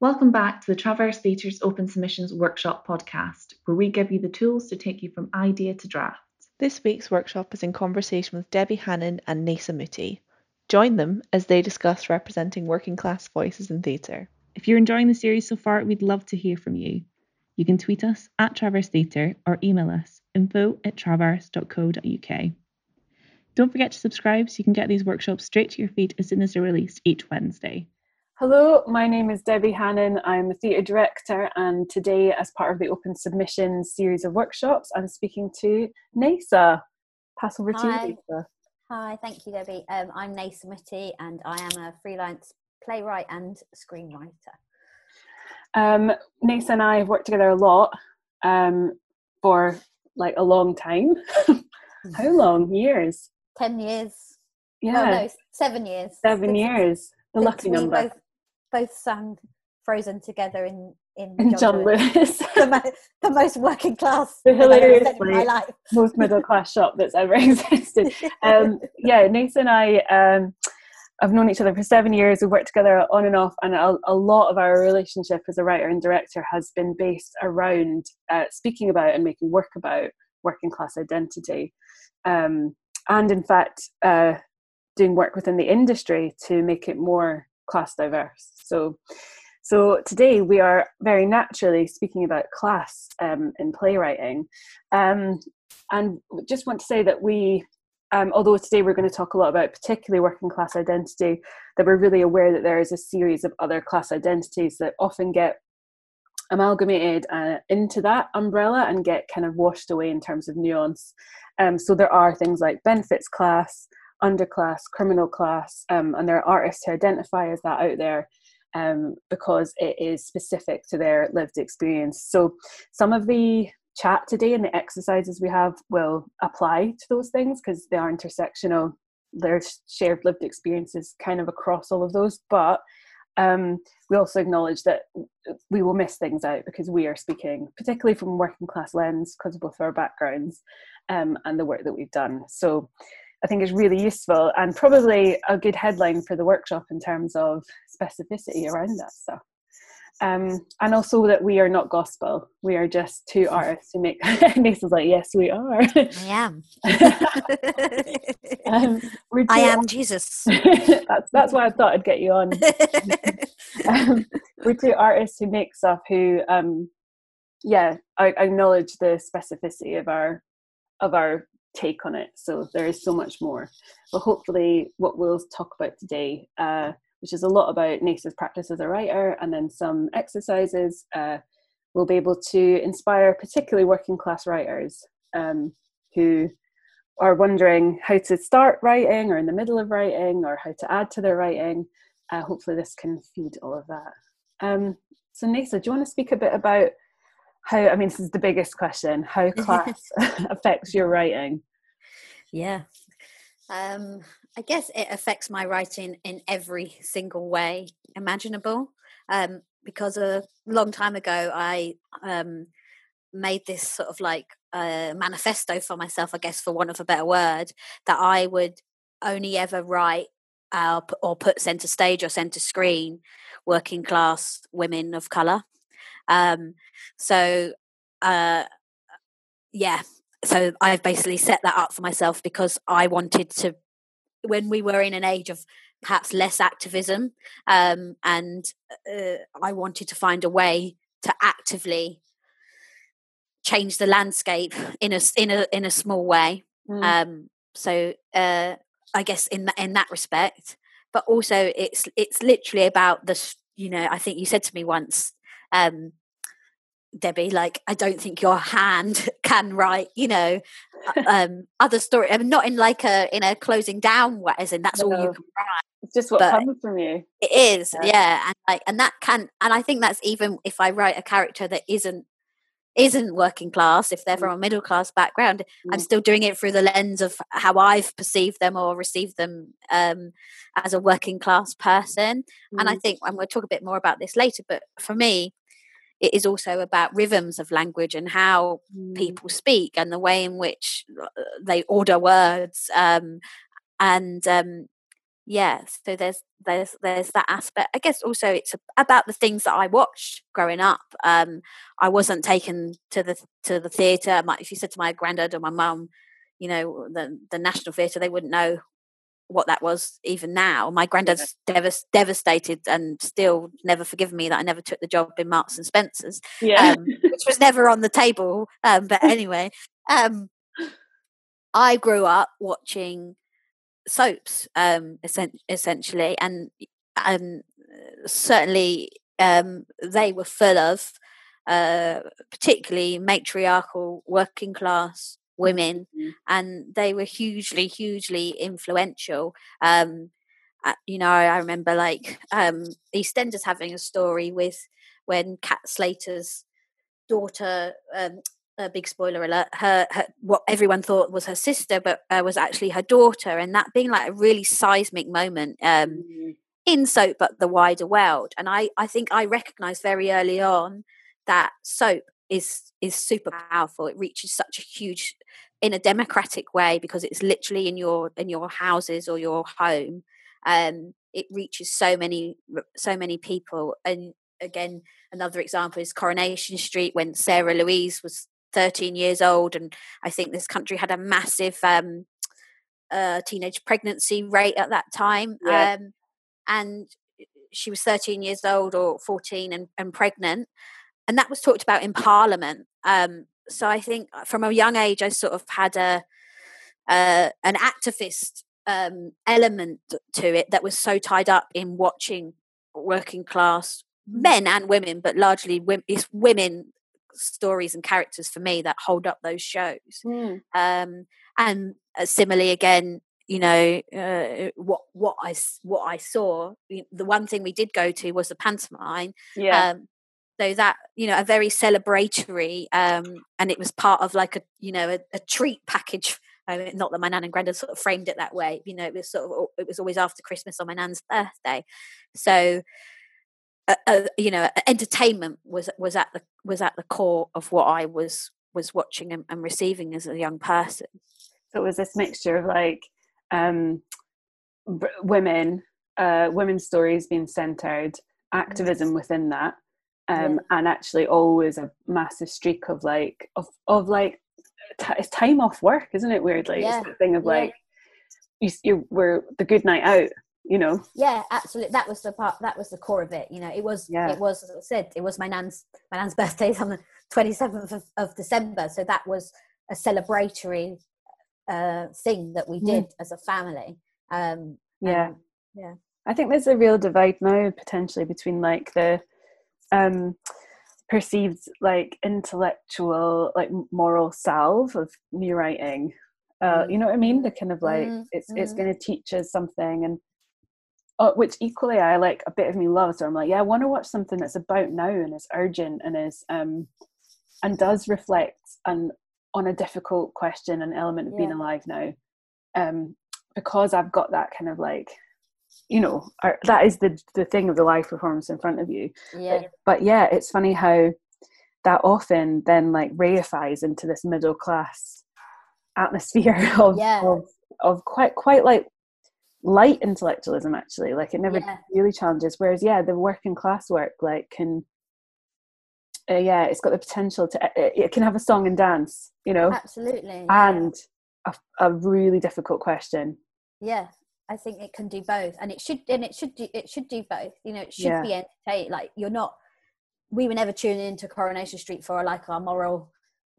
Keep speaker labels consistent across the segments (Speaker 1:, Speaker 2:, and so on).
Speaker 1: Welcome back to the Traverse Theatre's Open Submissions Workshop podcast, where we give you the tools to take you from idea to draft.
Speaker 2: This week's workshop is in conversation with Debbie Hannan and Nessah Muthy. Join them as they discuss representing working class voices in theatre.
Speaker 1: If you're enjoying the series so far, we'd love to hear from you. You can tweet us at Traverse Theatre or email us info at traverse.co.uk. Don't forget to subscribe so you can get these workshops straight to your feed as soon as they're released each Wednesday.
Speaker 3: Hello, my name is Debbie Hannan. I'm a theatre director, and today, as part of the Open Submissions series of workshops, I'm speaking to Nessah. Pass over to
Speaker 4: Hi.
Speaker 3: you, Nessah.
Speaker 4: Hi, thank you, Debbie. Um, I'm Nessah Muthy and I am a freelance playwright and screenwriter.
Speaker 3: Um, Nessah and I have worked together a lot um, for like a long time. How long? Years?
Speaker 4: 10 years.
Speaker 3: Yeah,
Speaker 4: no, seven years.
Speaker 3: seven
Speaker 4: Since-
Speaker 3: years. The lucky number.
Speaker 4: Both, both sang Frozen together in, in
Speaker 3: And John Lewis,
Speaker 4: the, mo- the most working class
Speaker 3: The
Speaker 4: thing I've ever said in
Speaker 3: hilariously-
Speaker 4: my life.
Speaker 3: most middle class shop that's ever existed. um, yeah, Nathan and I um, have known each other for seven years. We've worked together on and off, and a, a lot of our relationship as a writer and director has been based around uh, speaking about and making work about working class identity. Um, and in fact, uh, doing work within the industry to make it more class diverse. So, so today we are very naturally speaking about class um, in playwriting. Um, and just want to say that we um, although today we're going to talk a lot about particularly working class identity that we're really aware that there is a series of other class identities that often get amalgamated uh, into that umbrella and get kind of washed away in terms of nuance um, so there are things like benefits class underclass criminal class um, and there are artists who identify as that out there um, because it is specific to their lived experience so some of the chat today and the exercises we have will apply to those things because they are intersectional. There's shared lived experiences kind of across all of those, but um, we also acknowledge that we will miss things out because we are speaking, particularly from working class lens, because of both our backgrounds um, and the work that we've done. So I think is really useful and probably a good headline for the workshop in terms of specificity around that stuff. Um, and also that we are not gospel. We are just two artists who make. Nessah's like, yes, we are.
Speaker 4: I am.
Speaker 3: um,
Speaker 4: I am Jesus.
Speaker 3: that's that's why I thought I'd get you on. um, we're two artists who make stuff who, um, yeah, I, I acknowledge the specificity of our of our take on it. So there is so much more. But hopefully, what we'll talk about today. Uh, which is a lot about Nessah's practice as a writer, and then some exercises uh, will be able to inspire particularly working class writers um, who are wondering how to start writing or in the middle of writing or how to add to their writing. Uh, hopefully, this can feed all of that. Um, so, Nasa, do you want to speak a bit about how? I mean, this is the biggest question: how class affects your writing?
Speaker 4: Yeah. Um, I guess it affects my writing in every single way imaginable. Um, because a long time ago, I um, made this sort of like uh, manifesto for myself, I guess, for want of a better word, that I would only ever write uh, or put center stage or center screen working class women of color. Um, so, uh, yeah, so I've basically set that up for myself because I wanted to, when we were in an age of perhaps less activism, um, and uh, I wanted to find a way to actively change the landscape in a in a in a small way.
Speaker 3: Mm.
Speaker 4: Um, so uh, I guess in that in that respect, but also it's it's literally about the you know I think you said to me once. Um, Debbie, like I don't think your hand can write, you know, uh, um, other story. I mean, not in like a in a closing down way, as in that's all you can write.
Speaker 3: it's just what comes from you.
Speaker 4: It is,
Speaker 3: Yeah.
Speaker 4: yeah. and like, and that can, and I think that's even if I write a character that isn't isn't working class, if they're
Speaker 3: Mm.
Speaker 4: from a middle class background, I'm
Speaker 3: Mm.
Speaker 4: still doing it through the lens of how I've perceived them or received them um, as a working class person. And I
Speaker 3: Mm.
Speaker 4: think, and we'll talk a bit more about this later, but for me, it is also about rhythms of language and how
Speaker 3: Mm.
Speaker 4: people speak and the way in which uh, they order words um, and um, yeah so there's there's there's that aspect. I guess also it's about the things that i watched growing up. Um i wasn't taken to the to the theater if you said to my granddad or my mum you know the the national theater they wouldn't know what that was even now. My granddad's devas- devastated and still never forgiven me that i never took the job in marks and spencers
Speaker 3: yeah.
Speaker 4: um, which was never on the table um but anyway um i grew up watching soaps um essentially and um certainly um they were full of uh particularly matriarchal working class women mm-hmm. and they were hugely hugely influential um you know i remember like um eastenders having a story with when cat slater's daughter um a big spoiler alert her, her, what everyone thought was her sister but uh, was actually her daughter and that being like a really seismic moment um, mm. in soap but the wider world and i i think i recognized very early on that soap is is super powerful it reaches such a huge in a democratic way because it's literally in your in your houses or your home um it reaches so many so many people and again another example is coronation street when sarah louise was 13 years old, and I think this country had a massive um, uh, teenage pregnancy rate at that time. Yeah. Um, and she was 13 years old or 14 and, and pregnant. And that was talked about in Parliament. Um, so I think uh, from a young age, I sort of had a uh, an activist um, element to it that was so tied up in watching working class mm. men and women, but largely it's women stories and characters for me that hold up those shows. Mm. Um, and uh, similarly, again, you know uh, what what I what I saw. The one thing we did go to was the pantomime.
Speaker 3: Yeah. Um,
Speaker 4: so that you know a very celebratory, um, and it was part of like a you know a, a treat package I mean, not that my nan and granddad sort of framed it that way. You know, it was sort of it was always after Christmas on my nan's birthday. So uh, you know entertainment was was at the was at the core of what I was was watching and, and receiving as a young person.
Speaker 3: So it was this mixture of like um, b- women, uh, women's stories being centered, activism within that, um, and actually always a massive streak of like of of like t- it's time off work, isn't it? Weirdly, yeah. it's the thing of yeah. like you, you were the good night out you know
Speaker 4: yeah absolutely that was the part that was the core of it you know it was yeah. it was as i said it was my nan's my nan's birthday on the 27th of, of december so that was a celebratory uh, thing that we mm. did mm. as a family um,
Speaker 3: yeah yeah i think there's a real divide now potentially between like the um perceived like intellectual like moral salve of new writing uh, you know what I mean? The kind of like mm, it's mm. it's going to teach us something, and uh, which equally I like a bit of me loves. So I'm like, yeah, I want to watch something that's about now and is urgent and is um and does reflect and on a difficult question and element of yeah. being alive now. Um, because I've got that kind of like, you know, that is the the thing of the live performance in front of you.
Speaker 4: Yeah.
Speaker 3: But, but yeah, it's funny how that often then like reifies into this middle class atmosphere of,
Speaker 4: yeah.
Speaker 3: of of quite quite like light intellectualism actually like it never yeah. really challenges whereas yeah the working class work like can uh, yeah it's got the potential to it, uh, it, can have a song and dance you know
Speaker 4: absolutely
Speaker 3: and a, a really difficult question
Speaker 4: yeah i think it can do both and it should and it should do it should do both you know it should yeah. be entertaining like you're not we were never tuning into coronation street for like our moral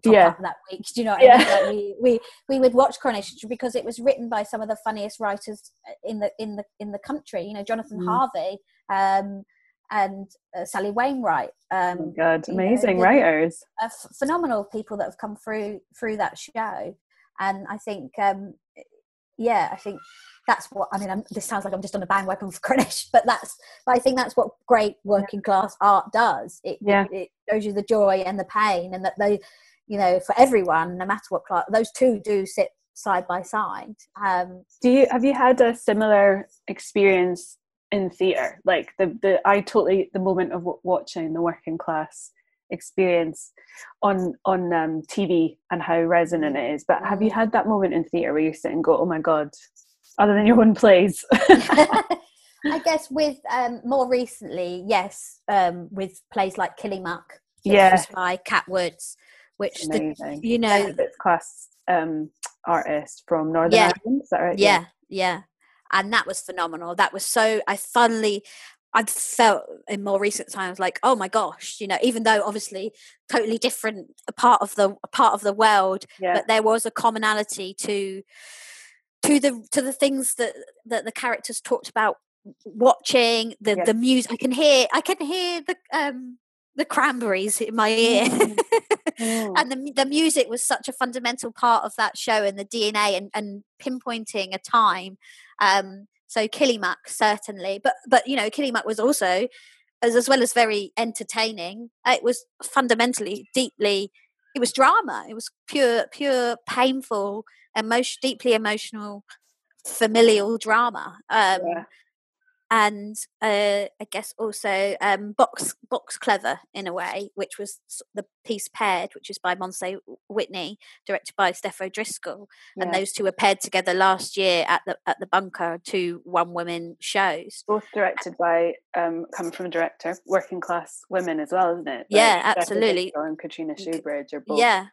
Speaker 3: yeah.
Speaker 4: that week. Do you know what yeah. I mean? Like we, we we would watch Coronation Street because it was written by some of the funniest writers in the in the in the country. You know, Jonathan mm. Harvey um, and uh, Sally Wainwright. Um,
Speaker 3: oh God, amazing know, writers!
Speaker 4: F- phenomenal people that have come through through that show, and I think, um, yeah, I think that's what I mean. I'm, this sounds like I'm just on a bandwagon for Coronation, but that's. But I think that's what great working class art does. It,
Speaker 3: yeah.
Speaker 4: it, it shows you the joy and the pain, and that they you know, for everyone, no matter what class, those two do sit side by side. Um,
Speaker 3: do you have you had a similar experience in theatre? Like the the I totally the moment of watching the working class experience on on um, TV and how resonant it is. But have you mm. had that moment in theatre where you sit and go, "Oh my god, other than your own plays.
Speaker 4: I guess with um, more recently, yes, um, with plays like Killymuck,
Speaker 3: yeah,
Speaker 4: by Kat Woods, which the, you know,
Speaker 3: Benefits class um, artist from Northern
Speaker 4: Yeah.
Speaker 3: Ireland. Is that right?
Speaker 4: yeah, yeah, and that was phenomenal. That was so. I finally. I've felt in more recent times like, oh my gosh, you know, even though obviously totally different a part of the part of the world,
Speaker 3: yeah.
Speaker 4: but there was a commonality to to the to the things that that the characters talked about watching the
Speaker 3: Yeah.
Speaker 4: the music i can hear i can hear the um the cranberries in my ear
Speaker 3: Mm. Mm.
Speaker 4: and the, the music was such a fundamental part of that show and the dna and, and pinpointing a time um so killymuck certainly but but you know killymuck was also as, as well as very entertaining it was fundamentally deeply it was drama it was pure pure painful emotion deeply emotional familial drama um
Speaker 3: Yeah.
Speaker 4: And uh, I guess also um, box box clever in a way, which was the piece paired, which is by Monsay Whitney, directed by Steph O'Driscoll, and those two were paired together last year at the at the Bunker, two one women shows.
Speaker 3: both directed by um, coming from a director, working class women as well, isn't it?
Speaker 4: Yeah, absolutely.
Speaker 3: And Katrina Shoebridge are both,
Speaker 4: Yeah,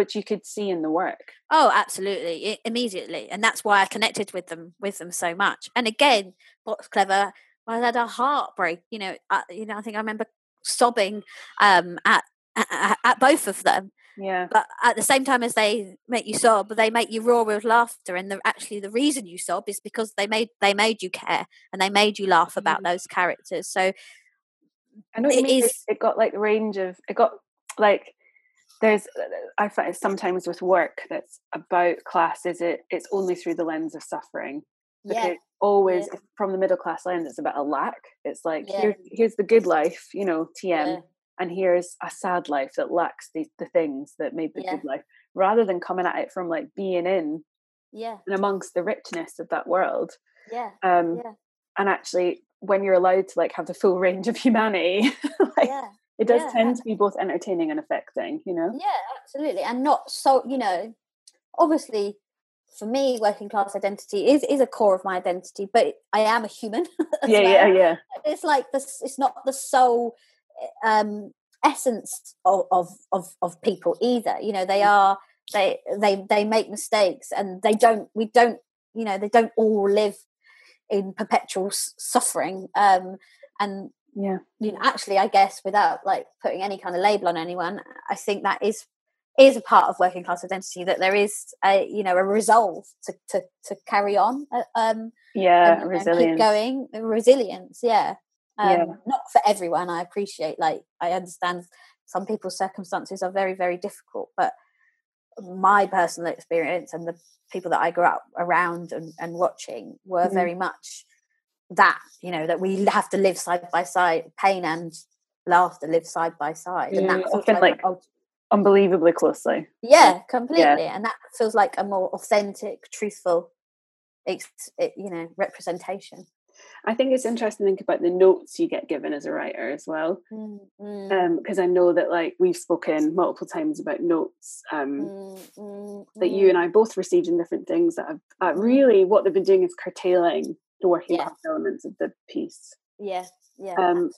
Speaker 3: which you could see in the work.
Speaker 4: oh, absolutely, I- immediately, and that's why I connected with them with them so much. And again, box clever. I had a heartbreak. You know, uh, you know. I think I remember sobbing um, at, at at both of them.
Speaker 3: Yeah,
Speaker 4: but at the same time as they make you sob they make you roar with laughter and the, actually the reason you sob is because they made they made you care and they made you laugh about
Speaker 3: Mm.
Speaker 4: those characters so
Speaker 3: I know
Speaker 4: it.
Speaker 3: It,
Speaker 4: is-
Speaker 3: it got like the range of it got like there's I find sometimes with work that's about class is it it's only through the lens of suffering
Speaker 4: yeah
Speaker 3: because always from the middle class lens it's about a lack it's like
Speaker 4: Yeah.
Speaker 3: here's here's the good life you know tm
Speaker 4: yeah
Speaker 3: and here's a sad life that lacks the, the things that made the
Speaker 4: Yeah.
Speaker 3: good life rather than coming at it from like being in
Speaker 4: yeah
Speaker 3: and amongst the richness of that world
Speaker 4: yeah
Speaker 3: um
Speaker 4: Yeah.
Speaker 3: and actually when you're allowed to like have the full range of humanity like
Speaker 4: yeah
Speaker 3: it does
Speaker 4: yeah,
Speaker 3: tend to be both entertaining and affecting you know?
Speaker 4: Yeah absolutely and not so you know obviously for me working class identity is is a core of my identity but i am a human
Speaker 3: yeah yeah
Speaker 4: well.
Speaker 3: yeah.
Speaker 4: It's like this it's not the sole um essence of, of of of people either you know they are they they they make mistakes and they don't we don't you know they don't all live in perpetual suffering um and
Speaker 3: yeah
Speaker 4: you know actually i guess without like putting any kind of label on anyone i think that is is a part of working class identity that there is a you know a resolve to to, to carry on uh, um
Speaker 3: yeah
Speaker 4: and, and
Speaker 3: resilience
Speaker 4: keep going resilience yeah um
Speaker 3: Yeah.
Speaker 4: not for everyone i appreciate like i understand some people's circumstances are very very difficult but my personal experience and the people that i grew up around and, and watching were
Speaker 3: Mhm.
Speaker 4: very much that you know that we have to live side by side pain and laughter live side by side and
Speaker 3: Yeah,
Speaker 4: that feels
Speaker 3: often
Speaker 4: like,
Speaker 3: like-
Speaker 4: ult-
Speaker 3: unbelievably closely
Speaker 4: yeah completely and that feels like a more authentic truthful it- you know representation.
Speaker 3: I think it's interesting to think about the notes you get given as a writer as well
Speaker 4: Mm, mm,
Speaker 3: because i know that like we've spoken multiple times about notes um
Speaker 4: mm, mm,
Speaker 3: that you
Speaker 4: mm.
Speaker 3: and i both received in different things that have uh, really what they've been doing is curtailing working
Speaker 4: Yeah.
Speaker 3: class elements of the piece.
Speaker 4: Yeah yeah
Speaker 3: um,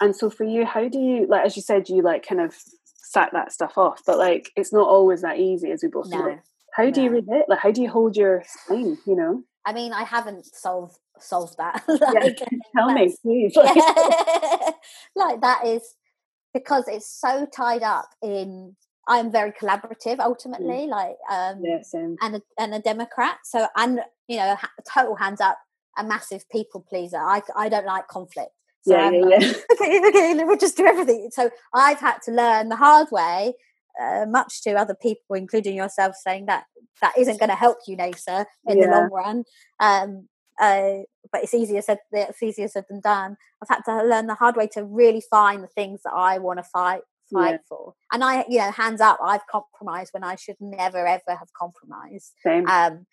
Speaker 3: and so for you how do you like as you said you like kind of sack that stuff off but like it's not always that easy as we both know.
Speaker 4: No
Speaker 3: how do you
Speaker 4: no.
Speaker 3: read it? Like how do you hold your spine you know?
Speaker 4: I mean i haven't solved solved that.
Speaker 3: Yeah
Speaker 4: like,
Speaker 3: tell me please.
Speaker 4: Yeah. like that is because it's so tied up in i'm very collaborative ultimately like um
Speaker 3: yeah
Speaker 4: and a, and a democrat so and you know total hands up a massive people pleaser i i don't like conflict so
Speaker 3: yeah
Speaker 4: I'm
Speaker 3: yeah
Speaker 4: like, okay, okay, we'll just do everything. So I've had to learn the hard way, uh, much to other people, including yourself, saying that that isn't going to help you, Nessah, in the long run. Um, uh, but it's easier said it's easier said than done. I've had to learn the hard way to really find the things that I want to fight fight
Speaker 3: Yeah.
Speaker 4: for. And I, you know, hands up, I've compromised when I should never ever have compromised
Speaker 3: same
Speaker 4: um,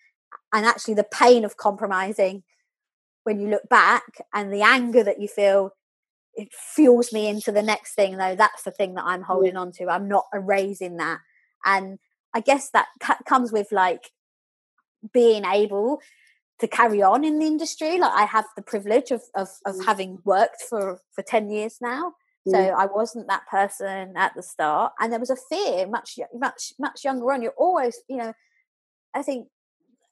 Speaker 4: and actually the pain of compromising when you look back and the anger that you feel it fuels me into the next thing though that's the thing that i'm holding on to i'm not erasing that and i guess that comes with like being able to carry on in the industry. Like I have the privilege of of, of
Speaker 3: Mm.
Speaker 4: having worked for for ten years now. So. I wasn't that person at the start, and there was a fear much much much younger on. You're always, you know, I think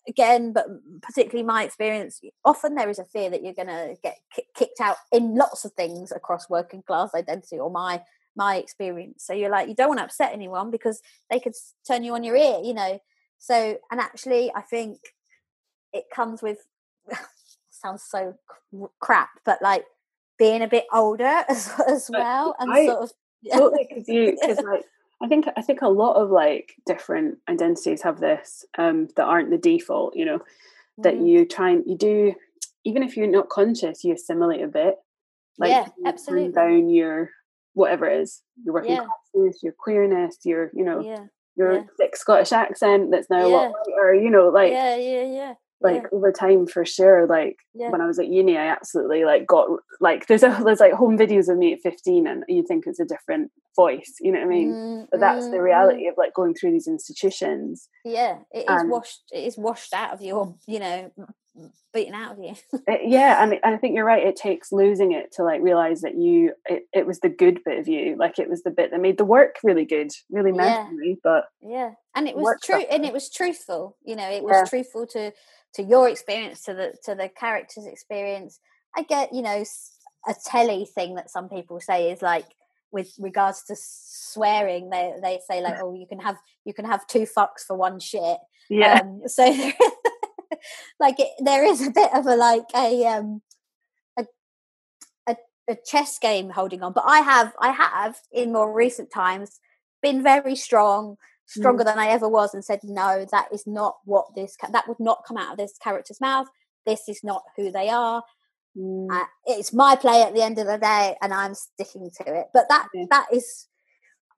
Speaker 4: again, but particularly my experience, often there is a fear that you're going to get ki- kicked out in lots of things across working class identity or my my experience. So you're like, you don't want to upset anyone because they could turn you on your ear, you know. So, and actually, I think it comes with sounds so cr- crap, but like being a bit older as as well, and
Speaker 3: I-
Speaker 4: sort of
Speaker 3: totally because you because like I think I think a lot of like different identities have this um that aren't the default you know that
Speaker 4: Mhm.
Speaker 3: you try and you do even if you're not conscious you assimilate a bit like
Speaker 4: Yeah, absolutely.
Speaker 3: down your whatever it is your working
Speaker 4: Yeah.
Speaker 3: classness your queerness your you know
Speaker 4: yeah,
Speaker 3: your
Speaker 4: yeah.
Speaker 3: thick Scottish accent that's now a lot lighter you know like
Speaker 4: yeah, yeah, yeah,
Speaker 3: like over time for sure like
Speaker 4: yeah.
Speaker 3: when I was at uni, I absolutely like got like there's a there's like home videos of me at 15 and you think it's a different voice, you know what I mean?
Speaker 4: Mm,
Speaker 3: But that's
Speaker 4: mm,
Speaker 3: the
Speaker 4: mm.
Speaker 3: reality of like going through these institutions.
Speaker 4: Yeah, it is washed. It is washed out of you, you know, beaten out of you.
Speaker 3: It- yeah, and, and I think you're right. It takes losing it to like realize that you it, it was the good bit of you, like it was the bit that made the work really good, really
Speaker 4: Yeah.
Speaker 3: mentally. But
Speaker 4: yeah, and it was true, and it was truthful. You know, it was
Speaker 3: Yeah.
Speaker 4: truthful to to your experience, to the to the character's experience. I get, you know, a telly thing that some people say is like with regards to swearing. They they say like, oh, you can have you can have two fucks for one shit.
Speaker 3: yeah,
Speaker 4: Um, so like it, there is a bit of a like a um a, a a chess game holding on but i have i have in more recent times been very strong stronger than i ever was and said no that is not what this that would not come out of this character's mouth this is not who they are
Speaker 3: Mm,
Speaker 4: uh, it's my play at the end of the day and i'm sticking to it but that
Speaker 3: Yeah.
Speaker 4: that is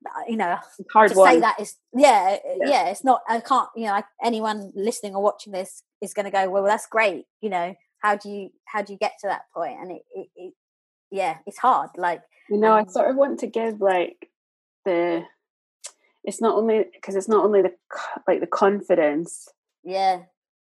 Speaker 4: uh, you know
Speaker 3: it's hard
Speaker 4: to
Speaker 3: one.
Speaker 4: say that is yeah, uh,
Speaker 3: Yeah.
Speaker 4: yeah it's not i can't you know like anyone listening or watching this is going to go well that's great you know how do you how do you get to that point? and it, it, it yeah it's hard like
Speaker 3: You know, I
Speaker 4: um,
Speaker 3: sort of want to give like the. It's not only because it's not only the like the confidence
Speaker 4: yeah.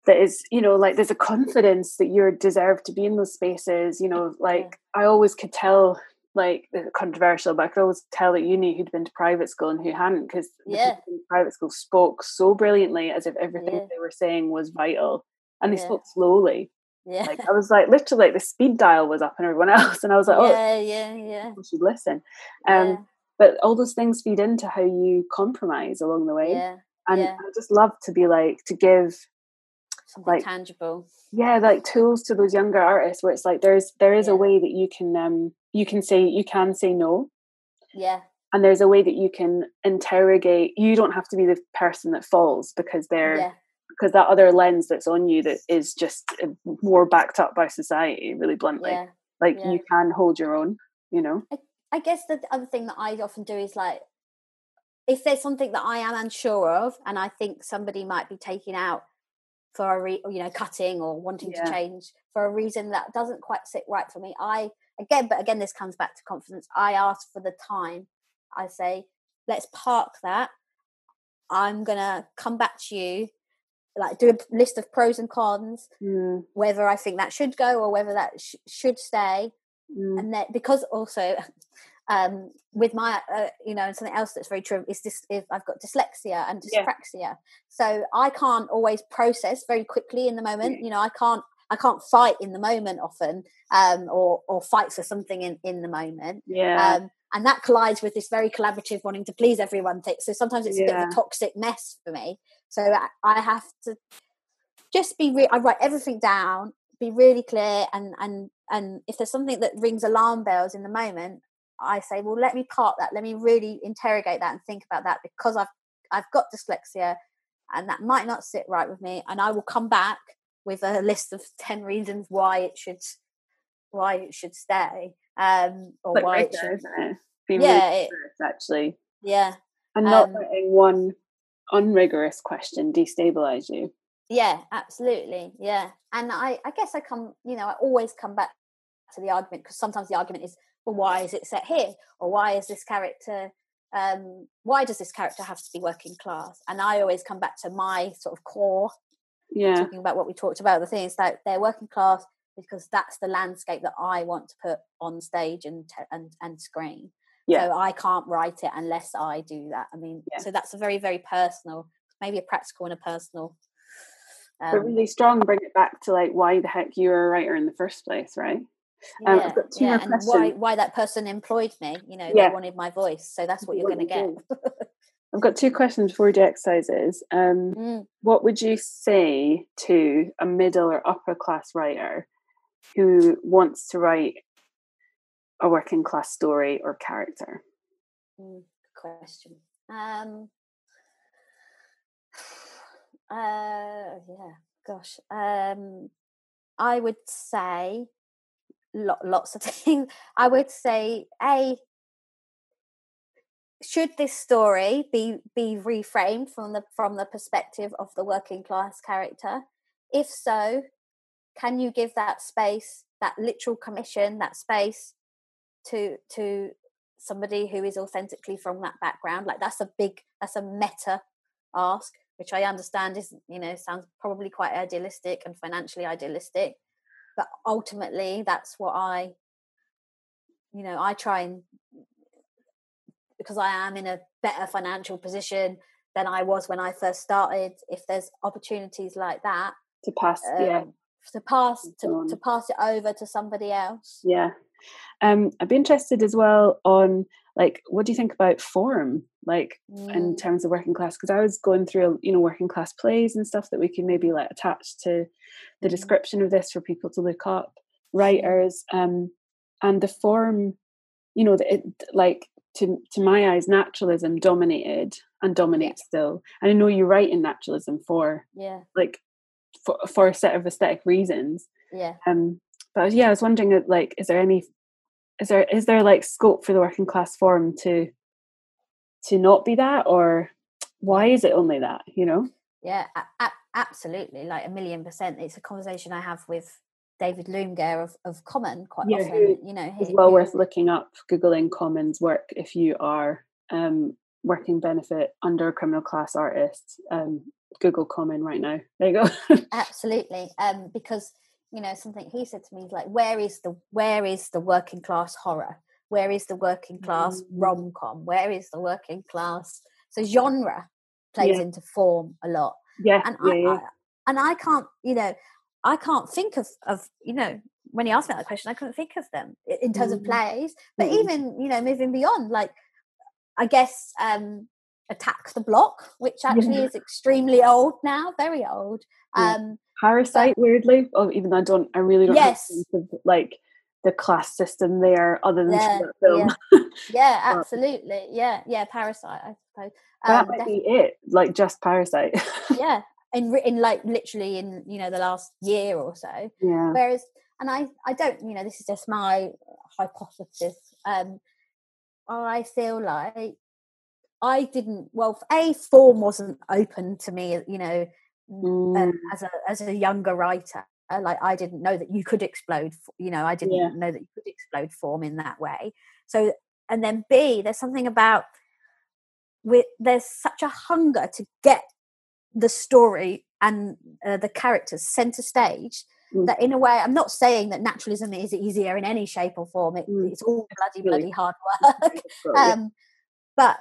Speaker 3: that is you know like there's a confidence that you deserve to be in those spaces you know like i always could tell like controversial but i could always tell at uni who'd been to private school and who hadn't because
Speaker 4: Yeah.
Speaker 3: private school spoke so brilliantly as if everything
Speaker 4: Yeah.
Speaker 3: they were saying was vital and they
Speaker 4: Yeah.
Speaker 3: spoke slowly.
Speaker 4: Yeah.
Speaker 3: Like i was like literally like the speed dial was up and everyone else and i was like oh
Speaker 4: yeah yeah yeah.
Speaker 3: people should listen. Um
Speaker 4: yeah,
Speaker 3: but all those things feed into how you compromise along the way.
Speaker 4: Yeah
Speaker 3: and
Speaker 4: yeah.
Speaker 3: i just love to be like to give
Speaker 4: something
Speaker 3: like-
Speaker 4: tangible.
Speaker 3: Yeah like tools to those younger artists where it's like there's there is
Speaker 4: Yeah.
Speaker 3: a way that you can um you can say you can say no.
Speaker 4: Yeah.
Speaker 3: And there's a way that you can interrogate you don't have to be the person that falls because they're
Speaker 4: yeah.
Speaker 3: because that other lens that's on you that is just uh, more backed up by society really bluntly.
Speaker 4: Yeah
Speaker 3: like
Speaker 4: yeah.
Speaker 3: you can hold your own you know
Speaker 4: I guess the other thing that I often do is like, if there's something that I am unsure of, and I think somebody might be taking out for a re- you know cutting or wanting
Speaker 3: Yeah.
Speaker 4: to change for a reason that doesn't quite sit right for me, I again, but again, this comes back to confidence. I ask for the time. I say, let's park that. I'm gonna come back to you, like do a list of pros and cons,
Speaker 3: Mm,
Speaker 4: whether I think that should go or whether that sh- should stay
Speaker 3: mm,
Speaker 4: and that because also um with my uh, you know and something else that's very true is this if i've got dyslexia and
Speaker 3: Yeah.
Speaker 4: dyspraxia. So i can't always process very quickly in the moment you know i can't i can't fight in the moment often um or or fight for something in in the moment.
Speaker 3: Yeah.
Speaker 4: Um and that collides with this very collaborative wanting to please everyone thing. So sometimes it's a bit of a toxic mess for me. So I, I have to just be re- i write everything down be really clear and and and if there's something that rings alarm bells in the moment i say well let me park that. Let me really interrogate that and think about that because i've i've got dyslexia and that might not sit right with me and i will come back with a list of 10 reasons why it should why it should stay um or
Speaker 3: like
Speaker 4: why
Speaker 3: right
Speaker 4: it should
Speaker 3: isn't it?
Speaker 4: Yeah
Speaker 3: really
Speaker 4: it,
Speaker 3: rigorous, actually.
Speaker 4: Yeah
Speaker 3: and not
Speaker 4: Um,
Speaker 3: letting one unrigorous question destabilize you.
Speaker 4: Yeah absolutely yeah. And i i guess i come you know i always come back to the argument because sometimes the argument is well why is it set here or why is this character um why does this character have to be working class and i always come back to my sort of core
Speaker 3: yeah
Speaker 4: talking about what we talked about the thing is that they're working class because that's the landscape that I want to put on stage and te- and and screen.
Speaker 3: Yeah.
Speaker 4: So I can't write it unless I do that. I mean,
Speaker 3: Yeah.
Speaker 4: so that's a very very personal, maybe a practical and a personal.
Speaker 3: but
Speaker 4: Um,
Speaker 3: really strong bring it back to like why the heck you were a writer in the first place right um, I've
Speaker 4: yeah,
Speaker 3: got two
Speaker 4: yeah,
Speaker 3: more
Speaker 4: and why why that person employed me? You know,
Speaker 3: Yeah.
Speaker 4: they wanted my voice, so that's what you're going to get.
Speaker 3: i've got two questions before we do exercises um
Speaker 4: Mm,
Speaker 3: what would you say to a middle or upper class writer who wants to write a working class story or character
Speaker 4: mm, good question. Um, uh, yeah, gosh. Um, I would say lo- lots of things. I would say a should this story be be reframed from the from the perspective of the working class character? If so, can you give that space, that literal commission, that space to to somebody who is authentically from that background? Like that's a big, that's a meta ask, which I understand is you know sounds probably quite idealistic and financially idealistic, but ultimately that's what I, you know, I try and because I am in a better financial position than I was when I first started. If there's opportunities like that,
Speaker 3: to pass yeah
Speaker 4: um, to pass to, to pass it over to somebody else.
Speaker 3: yeah um i'd be interested as well on like what do you think about form like in
Speaker 4: Mm,
Speaker 3: terms of working class? Because i was going through you know working class plays and stuff that we can maybe like attach to the
Speaker 4: Mhm.
Speaker 3: description of this for people to look up writers um and the form you know it like to to my eyes naturalism dominated and dominates still and i know you write in naturalism for
Speaker 4: yeah,
Speaker 3: like for, for a set of aesthetic reasons
Speaker 4: yeah.
Speaker 3: um but yeah i was wondering uh, like is there any is there is there like scope for the working class form to to not be that or why is it only that you know
Speaker 4: Yeah, a- absolutely, like a million percent. It's a conversation I have with David Loumgair of, of Common quite
Speaker 3: Yeah,
Speaker 4: often. you know,
Speaker 3: it's well
Speaker 4: who-
Speaker 3: worth looking up googling commons work if you are um working benefit under a criminal class artist um google common right now there you go
Speaker 4: absolutely. Um, because you know something he said to me is like, where is the where is the working class horror? Where is the working class
Speaker 3: Mm.
Speaker 4: rom com? Where is the working class? So genre plays
Speaker 3: Yeah.
Speaker 4: into form a lot.
Speaker 3: yeah
Speaker 4: and
Speaker 3: yeah
Speaker 4: I,
Speaker 3: yeah
Speaker 4: I and I can't, you know, I can't think of of you know when he asked me that question, I couldn't think of them in terms of
Speaker 3: Mm.
Speaker 4: plays, but
Speaker 3: Mm.
Speaker 4: even you know moving beyond, like I guess um attack the block, which actually
Speaker 3: Yeah.
Speaker 4: is extremely old now, very old.
Speaker 3: Yeah.
Speaker 4: Um,
Speaker 3: parasite weirdly oh even though i don't i really don't
Speaker 4: Yes.
Speaker 3: of like the class system there other than
Speaker 4: Yeah,
Speaker 3: that film
Speaker 4: yeah,
Speaker 3: Well-
Speaker 4: absolutely, yeah, yeah, Parasite, I suppose.
Speaker 3: that
Speaker 4: Um,
Speaker 3: might
Speaker 4: def-
Speaker 3: be it like just parasite
Speaker 4: yeah, in written like literally in you know the last year or so.
Speaker 3: yeah
Speaker 4: Whereas, and I, I don't, you know, this is just my hypothesis. Um, I feel like I didn't. Well, a form wasn't open to me, you know,
Speaker 3: Mm,
Speaker 4: uh, as a as a younger writer. Like I didn't know that you could explode. You know, I didn't
Speaker 3: Yeah.
Speaker 4: know that you could explode form in that way. So, and then B, there's something about with there's such a hunger to get the story and uh, the characters center stage
Speaker 3: Mm.
Speaker 4: that in a way i'm not saying that naturalism is easier in any shape or form it,
Speaker 3: Mm.
Speaker 4: it's all bloody bloody hard work um but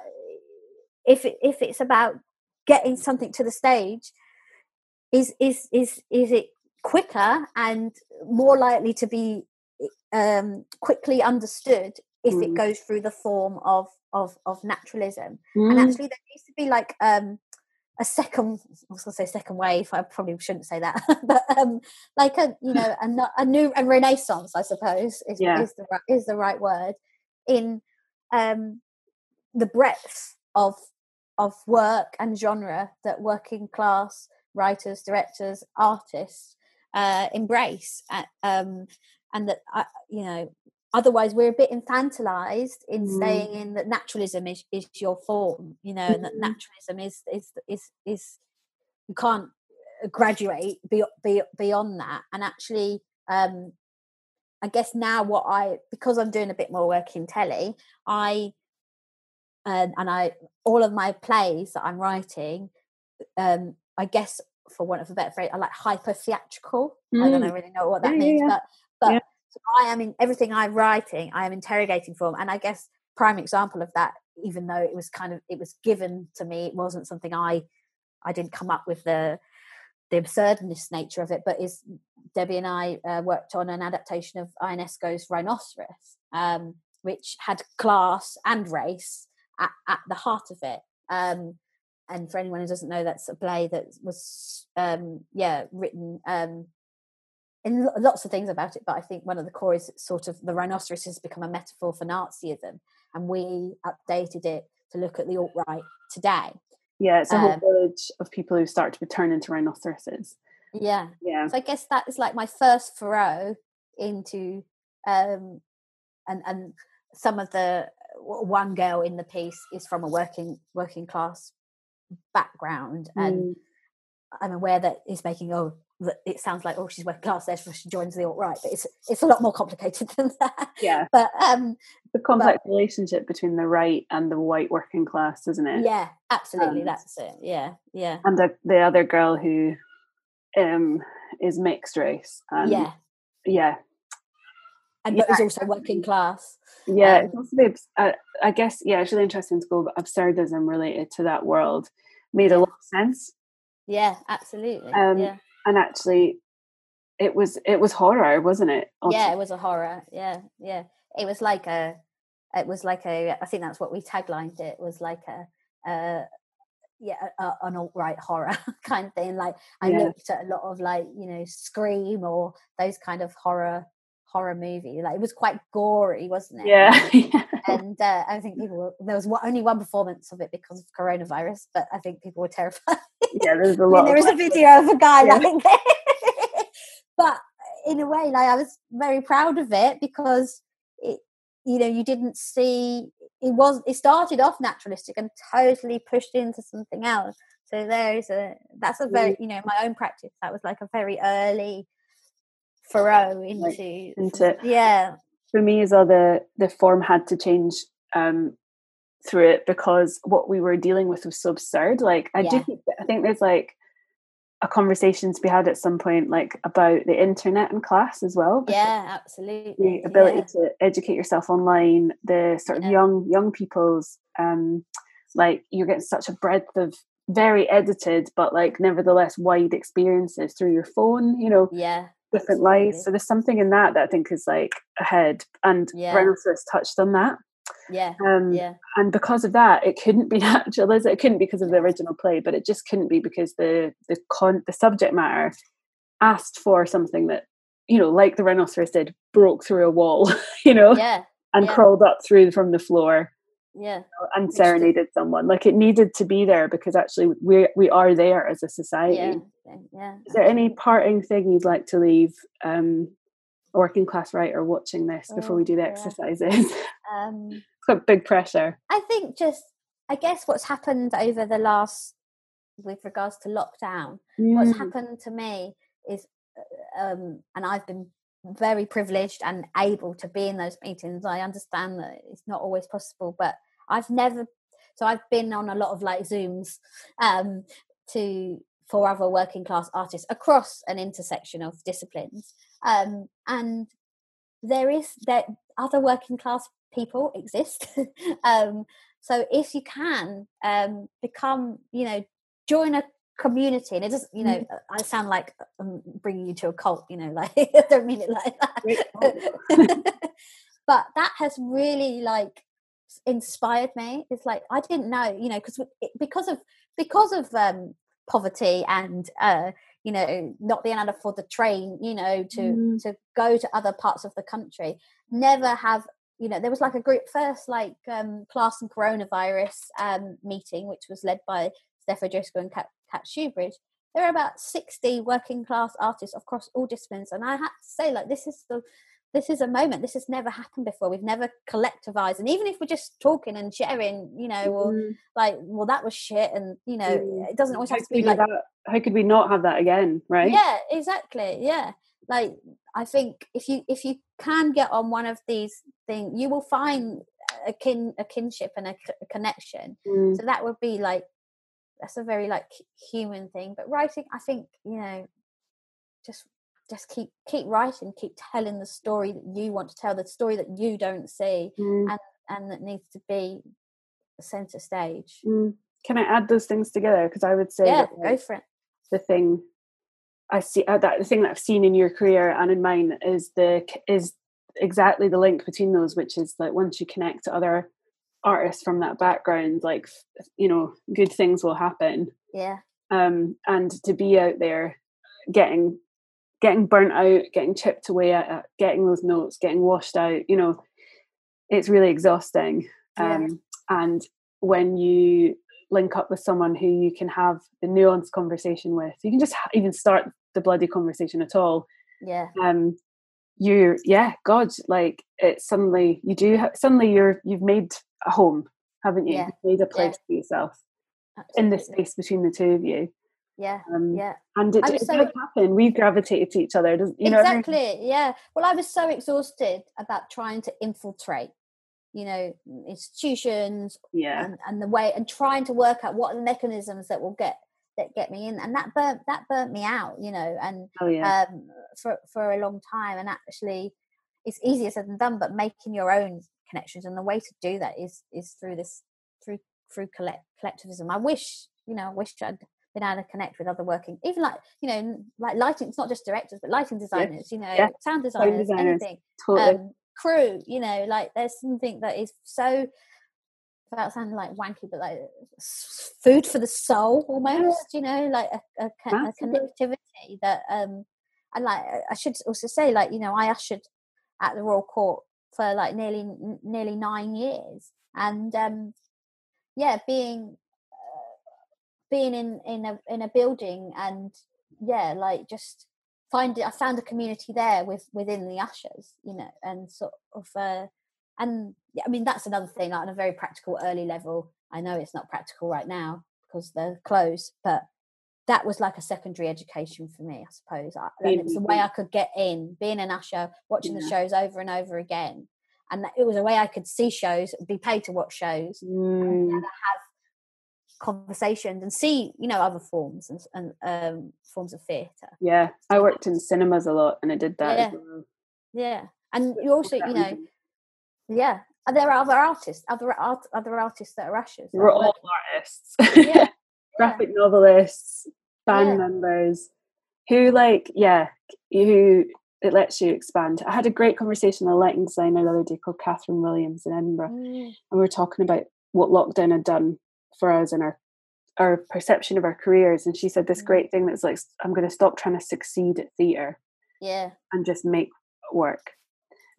Speaker 4: if it, if it's about getting something to the stage is is is is it quicker and more likely to be um quickly understood if
Speaker 3: Mm.
Speaker 4: it goes through the form of of of naturalism and
Speaker 3: Mm,
Speaker 4: actually there needs to be like um a second I was gonna say second wave I probably shouldn't say that but um like a you know a, a new a renaissance I suppose is,
Speaker 3: Yeah.
Speaker 4: is the right is the right word in um the breadth of of work and genre that working class writers directors artists uh embrace uh, um and that uh, you know otherwise we're a bit infantilized in
Speaker 3: Mm.
Speaker 4: staying in that naturalism is, is your form you know and that
Speaker 3: Mhm.
Speaker 4: naturalism is is is is you can't graduate be, be, beyond that and actually um i guess now what i because i'm doing a bit more work in telly i um, and i all of my plays that i'm writing um i guess for want of a better phrase, are like hyper theatrical. I don't
Speaker 3: Mm.
Speaker 4: know, really know what that
Speaker 3: Yeah, yeah,
Speaker 4: means,
Speaker 3: yeah.
Speaker 4: but but
Speaker 3: Yeah.
Speaker 4: so I am in everything I'm writing. I am interrogating form, and I guess prime example of that. Even though it was kind of it was given to me, it wasn't something I I didn't come up with the the absurdness nature of it, but is Debbie and I uh, worked on an adaptation of Ionesco's Rhinoceros, um, which had class and race at, at the heart of it. Um, and for anyone who doesn't know, that's a play that was, um, yeah, written um, in lots of things about it. But I think one of the core is sort of the rhinoceros has become a metaphor for Nazism, and we updated it to look at the alt right today.
Speaker 3: Yeah, it's a whole
Speaker 4: Um,
Speaker 3: village of people who start to turn into rhinoceroses.
Speaker 4: Yeah,
Speaker 3: Yeah.
Speaker 4: so I guess that is like my first furrow into um and and some of the one girl in the piece is from a working working class background and
Speaker 3: Mm.
Speaker 4: I'm aware that he's making oh that it sounds like oh she's working class therefore she joins the alt right but it's it's a lot more complicated than that
Speaker 3: Yeah.
Speaker 4: but um
Speaker 3: The complex relationship between the right and the white working class, isn't it?
Speaker 4: yeah absolutely
Speaker 3: And-
Speaker 4: that's it yeah yeah
Speaker 3: And the the other girl who um is mixed race. And
Speaker 4: yeah
Speaker 3: Yeah.
Speaker 4: And
Speaker 3: Yeah,
Speaker 4: but is also working class
Speaker 3: Yeah,
Speaker 4: Um,
Speaker 3: it's also the, abs- I, guess, yeah, it's really interesting to go, but absurdism related to that world made a lot of sense.
Speaker 4: yeah absolutely
Speaker 3: Um,
Speaker 4: yeah
Speaker 3: And actually, it was it was horror, wasn't it?
Speaker 4: yeah it was a horror yeah yeah it was like a it was like a i think that's what we taglined it was like a uh yeah an alt-right horror kind of thing like i
Speaker 3: Yeah.
Speaker 4: looked at a lot of like you know scream or those kind of horror horror movie like it was quite gory wasn't it?
Speaker 3: Yeah.
Speaker 4: and uh, i think people were, there was only one performance of it because of coronavirus but i think people were terrified.
Speaker 3: Yeah, there's a
Speaker 4: I mean,
Speaker 3: lot
Speaker 4: there is a video of a guy
Speaker 3: Yeah.
Speaker 4: like but in a way like i was very proud of it because it you know you didn't see it was it started off naturalistic and totally pushed into something else. So there's a that's a very you know my own practice. That was like a very early furrow into
Speaker 3: into-
Speaker 4: yeah
Speaker 3: for me as well the the form had to change um through it because what we were dealing with was so absurd like i do think i think there's like a conversation to be had at some point like about the internet in class as well
Speaker 4: Yeah, absolutely.
Speaker 3: the ability
Speaker 4: yeah.
Speaker 3: to educate yourself online the sort of
Speaker 4: Yeah.
Speaker 3: young young people's um like you're getting such a breadth of very edited but like nevertheless wide experiences through your phone you know
Speaker 4: yeah
Speaker 3: different lives so there's something in that that i think is like ahead and
Speaker 4: Yeah.
Speaker 3: rhinoceros touched on that.
Speaker 4: Yeah.
Speaker 3: Um
Speaker 4: yeah.
Speaker 3: and because of that it couldn't be natural is it? it couldn't because of the original play but it just couldn't be because the the con the subject matter asked for something that you know like the rhinoceros did broke through a wall you know
Speaker 4: yeah.
Speaker 3: and
Speaker 4: yeah.
Speaker 3: crawled up through from the floor
Speaker 4: yeah.
Speaker 3: and serenaded someone like it needed to be there because actually we we are there as a society.
Speaker 4: Yeah yeah
Speaker 3: is there any parting thing you'd like to leave um a working class writer watching this before we
Speaker 4: Oh,
Speaker 3: do the
Speaker 4: yeah.
Speaker 3: exercises?
Speaker 4: Um
Speaker 3: it's got big pressure.
Speaker 4: I think just, I guess what's happened over the last, with regards to lockdown, what's
Speaker 3: Mm,
Speaker 4: happened to me is, uh, um, and I've been very privileged and able to be in those meetings. I understand that it's not always possible, but I've never, so I've been on a lot of like Zooms um, to for other working class artists across an intersection of disciplines, um, and there is that other working class people exist. um, so if you can um, become, you know, join a community, and it doesn't, you know, I sound like I'm bringing you to a cult, you know, like I don't mean it like that. but that has really like inspired me. It's like I didn't know, you know, because because of because of um, poverty and uh, you know not being able to afford the train, you know, to
Speaker 3: Mm.
Speaker 4: to go to other parts of the country. Never have you know there was like a group first like um, class and coronavirus um, meeting, which was led by Steph O'Driscoll and Kat Shoebridge. There are about sixty working class artists across all disciplines, and I had to say like this is the this is a moment this has never happened before we've never collectivized and even if we're just talking and sharing you know or
Speaker 3: Mm,
Speaker 4: like well that was shit and you know
Speaker 3: Mm.
Speaker 4: it doesn't always
Speaker 3: how
Speaker 4: have to be like
Speaker 3: that? how could we not have that again right
Speaker 4: yeah exactly yeah like i think if you if you can get on one of these things you will find a kin a kinship and a, c- a connection
Speaker 3: Mm,
Speaker 4: so that would be like that's a very like human thing. But writing, I think you know, just just keep keep writing, keep telling the story that you want to tell, the story that you don't see,
Speaker 3: Mm.
Speaker 4: and and that needs to be the center stage.
Speaker 3: Mm. Can I add those things together? Because I would say
Speaker 4: Yeah,
Speaker 3: that,
Speaker 4: go for it.
Speaker 3: the thing I see uh, that the thing that I've seen in your career and in mine is the is exactly the link between those, which is like once you connect to other artists from that background, like you know, good things will happen.
Speaker 4: Yeah,
Speaker 3: Um, and to be out there, getting getting burnt out, getting chipped away at, it, getting those notes, getting washed out, you know, it's really exhausting.
Speaker 4: Yeah.
Speaker 3: Um, and when you link up with someone who you can have the nuanced conversation with, you can just ha- even start the bloody conversation at all.
Speaker 4: yeah,
Speaker 3: Um, you, yeah, God, like it's suddenly you do suddenly you're you've made a home, haven't you?
Speaker 4: Yeah.
Speaker 3: You've made a place for yourself in the space between the two of you.
Speaker 4: Yeah,
Speaker 3: Um,
Speaker 4: yeah.
Speaker 3: and it, it
Speaker 4: so-
Speaker 3: happen. We've gravitated to each other. Does you know? what I mean?
Speaker 4: exactly yeah well i was so exhausted about trying to infiltrate you know institutions
Speaker 3: Yeah.
Speaker 4: and, and the way and trying to work out what are the mechanisms that will get that get me in and that burnt that burnt me out you know and
Speaker 3: Oh yeah.
Speaker 4: um for for a long time and actually it's easier said than done but making your own connections and the way to do that is is through this through through collect, collectivism. I wish you know i wish i'd been able to connect with other working even like you know like lighting it's not just directors but lighting designers you know
Speaker 3: Yeah.
Speaker 4: sound designers,
Speaker 3: designers,
Speaker 4: anything
Speaker 3: totally.
Speaker 4: um, crew you know like there's something that is so without sounding like wanky but like food for the soul almost you know like a, a, a connectivity that um and like I- i should also say like you know i ushered at the royal court for like nearly nearly nine years. And um yeah being uh, being in in a in a building and yeah like just find it i found a community there with within the ushers you know and sort of uh and yeah, i mean that's another thing like on a very practical early level. I know it's not practical right now because they're closed but that was like a secondary education for me i suppose I, and it was the way i could get in being an usher watching the shows over and over again and it was a way i could see shows be paid to watch shows and
Speaker 3: Mm,
Speaker 4: have conversations and see you know other forms and, and um forms of theatre
Speaker 3: yeah. I worked in cinemas a lot, and I did that. as
Speaker 4: Yeah.
Speaker 3: well.
Speaker 4: yeah and you also you know yeah and there are other artists other art other artists that are ushers
Speaker 3: we're all
Speaker 4: working-
Speaker 3: artists.
Speaker 4: yeah yeah
Speaker 3: graphic novelists, band members, who like yeah, who it lets you expand. I had a great conversation with a lighting designer the other day called Catherine Williams in Edinburgh,
Speaker 4: Mm,
Speaker 3: and we were talking about what lockdown had done for us and our our perception of our careers. And she said this
Speaker 4: Mm.
Speaker 3: great thing that's like, I'm going to stop trying to succeed at theatre
Speaker 4: yeah
Speaker 3: and just make work.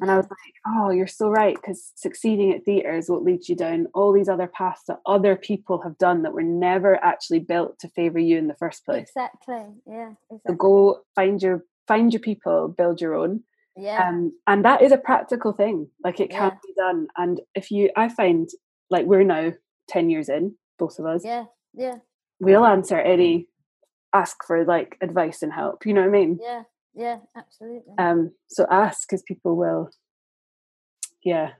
Speaker 3: And I was like, oh, you're so right, because succeeding at theatre is what leads you down all these other paths that other people have done that were never actually built to favour you in the first place.
Speaker 4: exactly yeah
Speaker 3: So go find your find your people, build your own.
Speaker 4: yeah
Speaker 3: Um, and that is a practical thing. Like it can
Speaker 4: Yeah.
Speaker 3: be done. And if you I find like we're now 10 years in, both of us,
Speaker 4: yeah yeah
Speaker 3: we'll answer any ask for like advice and help. You know what I mean?
Speaker 4: yeah yeah absolutely
Speaker 3: Um, so ask because people will. Yeah,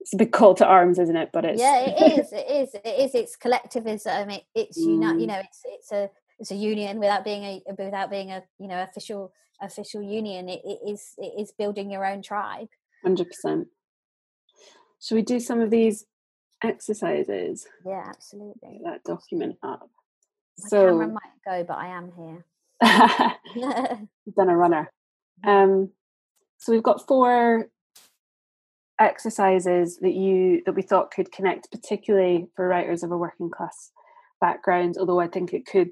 Speaker 3: it's a big call to arms, isn't it? But it's
Speaker 4: yeah it is it is it is it's collectivism it, it's unite you
Speaker 3: Mm.
Speaker 4: know it's it's a it's a union without being a without being a you know official official union it, it is it is building your own tribe
Speaker 3: hundred percent. Should we do some of these exercises?
Speaker 4: yeah absolutely
Speaker 3: Get that document up.
Speaker 4: my
Speaker 3: so
Speaker 4: camera might go but i am here
Speaker 3: We've done a runner. Um, so we've got four exercises that you that we thought could connect, particularly for writers of a working class background. Although I think it could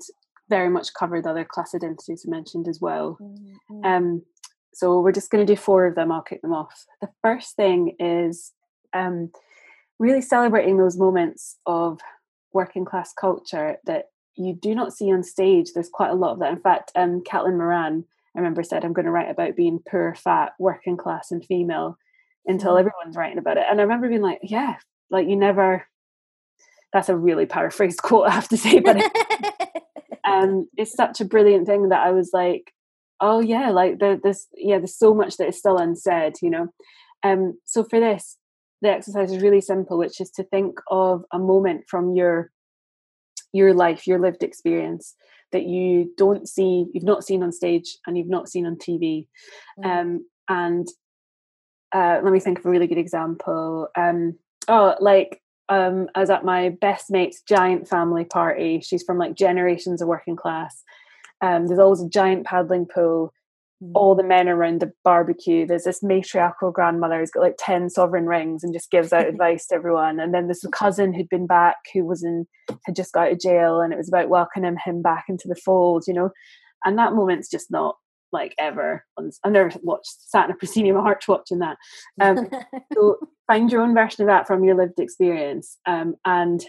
Speaker 3: very much cover the other class identities we mentioned as well.
Speaker 4: Mm, mm.
Speaker 3: Um, so we're just going to do four of them. I'll kick them off. The first thing is um, really celebrating those moments of working class culture that you do not see on stage. There's quite a lot of that. In fact, um, Caitlin Moran, I remember, said, I'm going to write about being poor, fat, working class, and female until
Speaker 4: Mhm.
Speaker 3: everyone's writing about it. And I remember being like, yeah, like you never. That's a really paraphrased quote, I have to say, but um, it's such a brilliant thing that I was like, oh yeah, like there, there's yeah, there's so much that is still unsaid, you know. Um, so for this, the exercise is really simple, which is to think of a moment from your your life, your lived experience that you don't see, you've not seen on stage and you've not seen on TV. Mm. Um, and uh, let me think of a really good example. Um, oh, like um, I was at my best mate's giant family party. She's from like generations of working class. Um, there's always a giant paddling pool all the men around the barbecue. There's this matriarchal grandmother who's got like 10 sovereign rings and just gives out advice to everyone. And then there's a cousin who'd been back who was in, had just got out of jail and it was about welcoming him back into the fold, you know. And that moment's just not like ever. I've never watched, sat in a proscenium arch watching that. Um, so find your own version of that from your lived experience um, and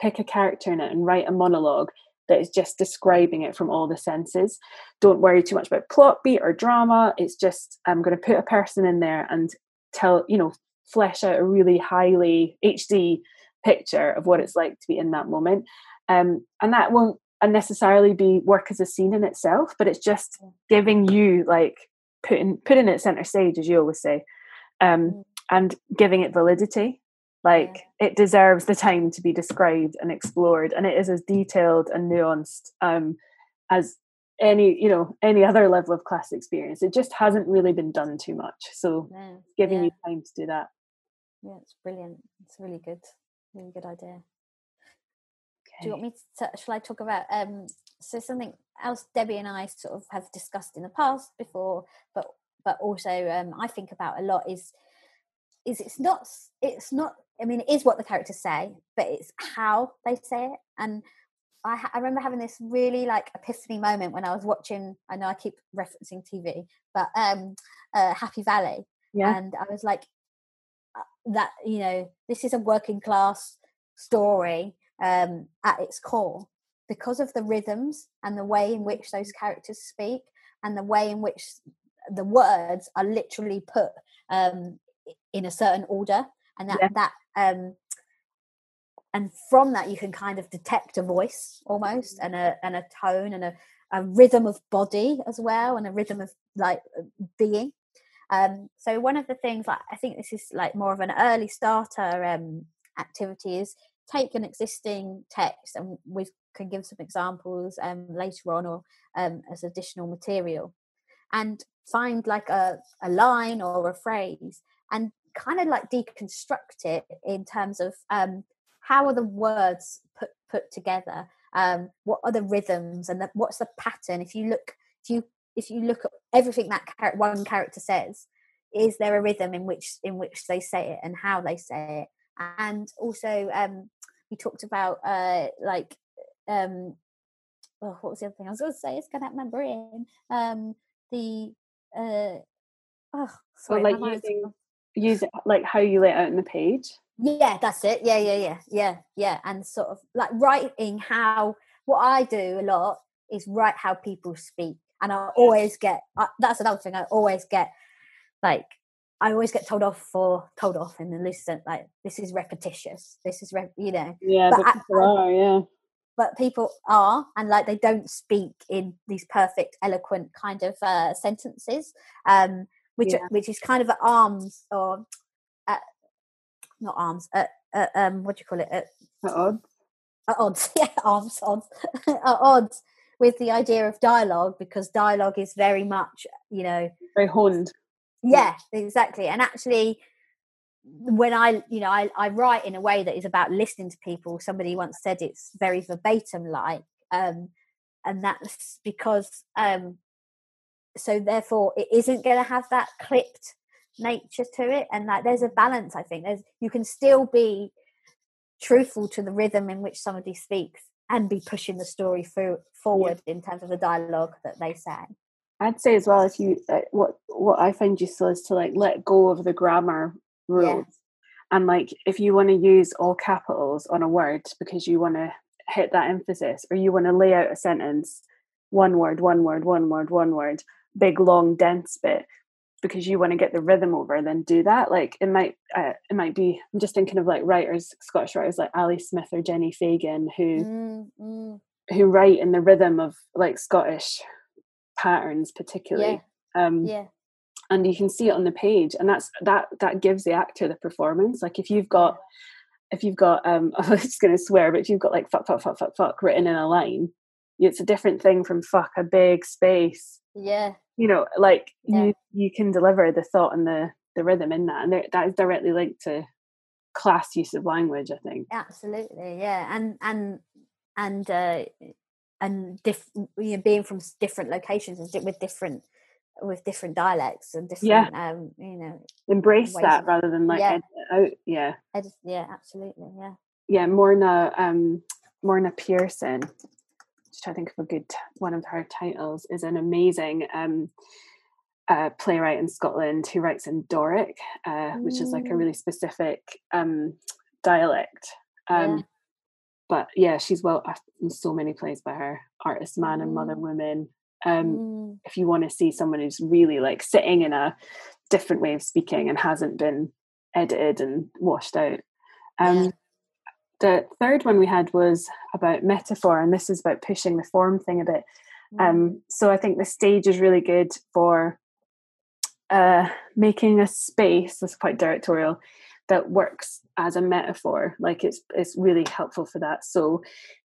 Speaker 3: pick a character in it and write a monologue that is just describing it from all the senses. Don't worry too much about plot beat or drama. It's just I'm going to put a person in there and tell you know flesh out a really highly HD picture of what it's like to be in that moment. Um, and that won't unnecessarily be work as a scene in itself, but it's just giving you like putting putting it center stage, as you always say, um, mm. and giving it validity. Like it deserves the time to be described and explored, and it is as detailed and nuanced um, as any you know any other level of class experience. It just hasn't really been done too much, so giving yeah. you time to do that.
Speaker 4: Yeah, it's brilliant. It's really good, really good idea. Okay. Do you want me to? Shall I talk about um, so something else Debbie and I sort of have discussed in the past before, but but also um, I think about a lot is is it's not it's not I mean, it is what the characters say, but it's how they say it. And I, I, remember having this really like epiphany moment when I was watching. I know I keep referencing TV, but um, uh, Happy Valley, yeah. and I was like, uh, that you know, this is a working class story um, at its core because of the rhythms and the way in which those characters speak and the way in which the words are literally put um, in a certain order and that yeah. that um, and from that you can kind of detect a voice almost and a and a tone and a, a rhythm of body as well and a rhythm of like being. Um, so one of the things like i think this is like more of an early starter um, activity is take an existing text and we can give some examples um, later on or um, as additional material and find like a, a line or a phrase and kind of like deconstruct it in terms of um, how are the words put put together? Um, what are the rhythms and the, what's the pattern? If you look if you if you look at everything that char- one character says is there a rhythm in which in which they say it and how they say it? And also um we talked about uh like um oh, what was the other thing i was going to say? It's going to my brain. Um the uh oh sorry
Speaker 3: well, like using use it like how you lay it out in the page?
Speaker 4: Yeah that's it. Yeah yeah yeah. Yeah yeah and sort of like writing how what i do a lot is write how people speak and i always get uh, that's another thing i always get like i always get told off for told off in the list like this is repetitious this is re- you know.
Speaker 3: Yeah but, people I, are yeah.
Speaker 4: but people are and like they don't speak in these perfect eloquent kind of uh, sentences um which yeah. which is kind of at arms or at not arms at, at um what do you call it at,
Speaker 3: at odds
Speaker 4: at odds yeah arms odds at odds with the idea of dialogue because dialogue is very much you know
Speaker 3: very honed
Speaker 4: yeah exactly and actually when I, you know, I, I write in a way that is about listening to people. Somebody once said it's very verbatim like, um, and that's because um, so therefore it isn't going to have that clipped nature to it and like there's a balance i think there's you can still be truthful to the rhythm in which somebody speaks and be pushing the story through forward yeah. in terms of the dialogue that they say
Speaker 3: i'd say as well if you uh, what what i find useful is to like let go of the grammar rules yeah. and like if you want to use all capitals on a word because you want to hit that emphasis or you want to lay out a sentence one word one word one word one word big long dense bit because you want to get the rhythm over then do that like it might uh, it might be i'm just thinking of like writers scottish writers like ali smith or Jenni Fagan who mm, mm. who write in the rhythm of like scottish patterns particularly
Speaker 4: yeah. um yeah
Speaker 3: and you can see it on the page and that's that that gives the actor the performance like if you've got if you've got um I was just gonna swear, but if you've got like fuck fuck fuck fuck fuck written in a line, it's a different thing from fuck a big space.
Speaker 4: Yeah.
Speaker 3: You know, like
Speaker 4: Yeah.
Speaker 3: you you can deliver the thought and the the rhythm in that, and that is directly linked to class use of language. I think.
Speaker 4: Absolutely, yeah, and and and uh, and diff- you know, being from different locations and with different with different dialects and different,
Speaker 3: Yeah.
Speaker 4: um, you know,
Speaker 3: Embrace that rather than like
Speaker 4: yeah.
Speaker 3: out. Yeah.
Speaker 4: I yeah, absolutely, yeah,
Speaker 3: yeah, Morna um Morna Pearson, just trying to think of a good one of her titles, is an amazing um uh, playwright in Scotland who writes in Doric, uh, which is like a
Speaker 4: Mm.
Speaker 3: really specific um dialect. Um
Speaker 4: Yeah.
Speaker 3: but yeah, she's well I've seen so many plays by her, Artist Man and Mother
Speaker 4: Mm.
Speaker 3: Woman. Um
Speaker 4: Mm,
Speaker 3: if you want to see someone who's really like sitting in a different way of speaking and hasn't been edited and washed out. Um,
Speaker 4: Yeah.
Speaker 3: The third one we had was about metaphor, and this is about pushing the form thing a bit.
Speaker 4: mm,
Speaker 3: Um, so I think the stage is really good for uh, making a space. That's quite directorial. That works as a metaphor. Like it's it's really helpful for that. So,